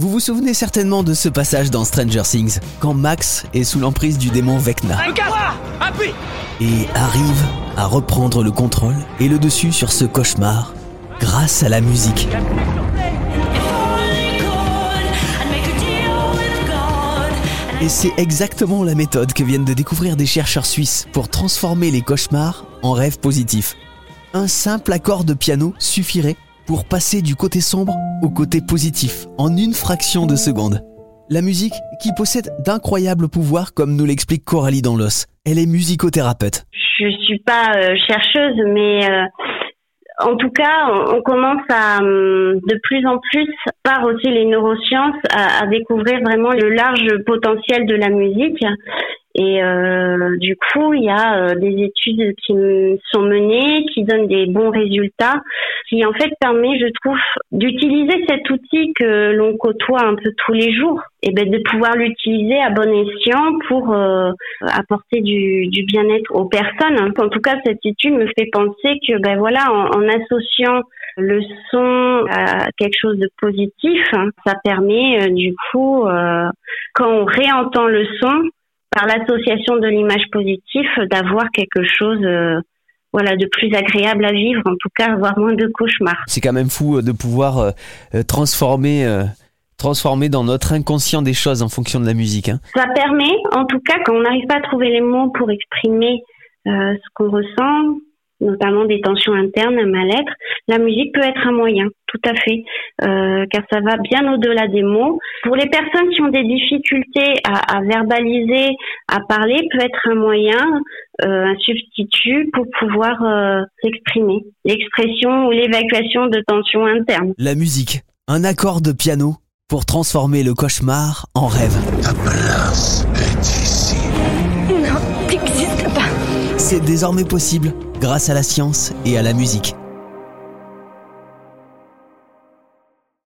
Vous vous souvenez certainement de ce passage dans Stranger Things, quand Max est sous l'emprise du démon Vecna et arrive à reprendre le contrôle et le dessus sur ce cauchemar grâce à la musique. Et c'est exactement la méthode que viennent de découvrir des chercheurs suisses pour transformer les cauchemars en rêves positifs. Un simple accord de piano suffirait passer du côté sombre au côté positif en une fraction de seconde. La musique qui possède d'incroyables pouvoirs comme nous l'explique Coralie dans l'os. Elle est musicothérapeute. Je suis pas euh, chercheuse, mais euh, en tout cas, on, commence hum, de plus en plus, par aussi les neurosciences, à découvrir vraiment le large potentiel de la musique. Et euh, du coup, il y a euh, des études qui sont menées, qui donnent des bons résultats, qui en fait permet, je trouve, d'utiliser cet outil que l'on côtoie un peu tous les jours, et ben de pouvoir l'utiliser à bon escient pour euh, apporter du, du bien-être aux personnes. En tout cas, cette étude me fait penser que ben voilà, en, en associant le son à quelque chose de positif, ça permet euh, du coup, quand on réentend le son, par l'association de l'image positive, d'avoir quelque chose euh, voilà, de plus agréable à vivre, en tout cas avoir moins de cauchemars. C'est quand même fou euh, de pouvoir euh, transformer, transformer dans notre inconscient des choses en fonction de la musique. Hein. Ça permet, en tout cas, quand on n'arrive pas à trouver les mots pour exprimer ce qu'on ressent, notamment des tensions internes, un mal-être, la musique peut être un moyen, tout à fait, euh, car ça va bien au-delà des mots. Pour les personnes qui ont des difficultés à, à verbaliser, à parler, peut être un moyen, euh, un substitut pour pouvoir euh, s'exprimer. L'expression ou l'évacuation de tensions internes. La musique, un accord de piano pour transformer le cauchemar en rêve. Ta place est ici. Non, t'existes pas. C'est désormais possible grâce à la science et à la musique.